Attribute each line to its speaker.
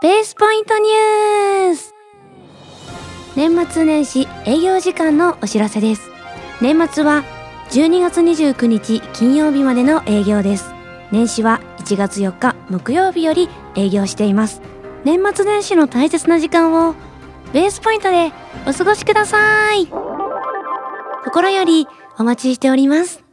Speaker 1: ベースポイントニュース。年末年始営業時間のお知らせです。年末は12月29日金曜日までの営業です。年始は1月4日木曜日より営業しています。年末年始の大切な時間をベースポイントでお過ごしください。心よりお待ちしております。